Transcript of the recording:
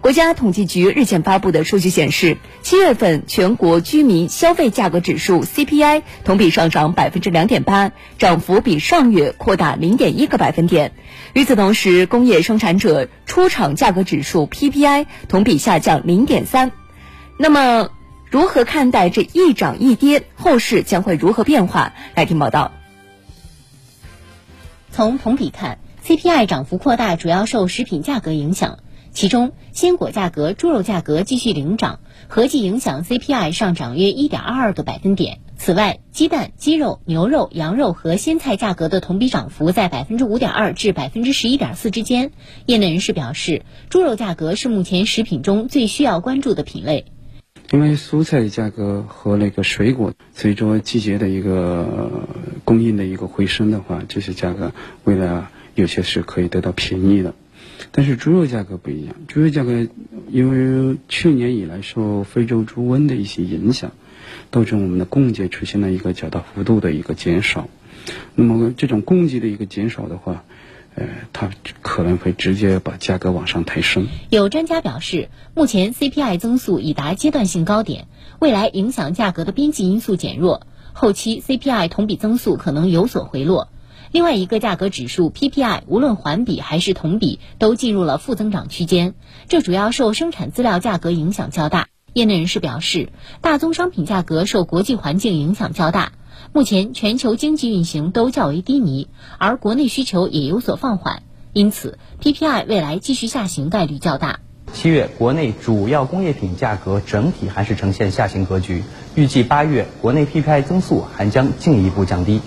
国家统计局日前发布的数据显示，七月份全国居民消费价格指数 CPI 同比上涨百分之两点八，涨幅比上月扩大零点一个百分点。与此同时，工业生产者出厂价格指数 PPI 同比下降零点三。那么，如何看待这一涨一跌？后市将会如何变化？来听报道。从同比看，CPI 涨幅扩大主要受食品价格影响。其中，鲜果价格、猪肉价格继续领涨，合计影响 CPI 上涨约一点二二个百分点。此外，鸡蛋、鸡肉、牛肉、羊肉和鲜菜价格的同比涨幅在百分之五点二至百分之十一点四之间。业内人士表示，猪肉价格是目前食品中最需要关注的品类。因为蔬菜价格和那个水果随着季节的一个供应的一个回升的话，这些价格未来有些是可以得到便宜的。但是猪肉价格不一样，猪肉价格因为去年以来受非洲猪瘟的一些影响，导致我们的供给出现了一个较大幅度的一个减少。那么这种供给的一个减少的话，呃，它可能会直接把价格往上抬升。有专家表示，目前 CPI 增速已达阶段性高点，未来影响价格的边际因素减弱，后期 CPI 同比增速可能有所回落。另外一个价格指数 PPI，无论环比还是同比，都进入了负增长区间。这主要受生产资料价格影响较大。业内人士表示，大宗商品价格受国际环境影响较大。目前全球经济运行都较为低迷，而国内需求也有所放缓，因此 PPI 未来继续下行概率较大。七月国内主要工业品价格整体还是呈现下行格局，预计八月国内 PPI 增速还将进一步降低。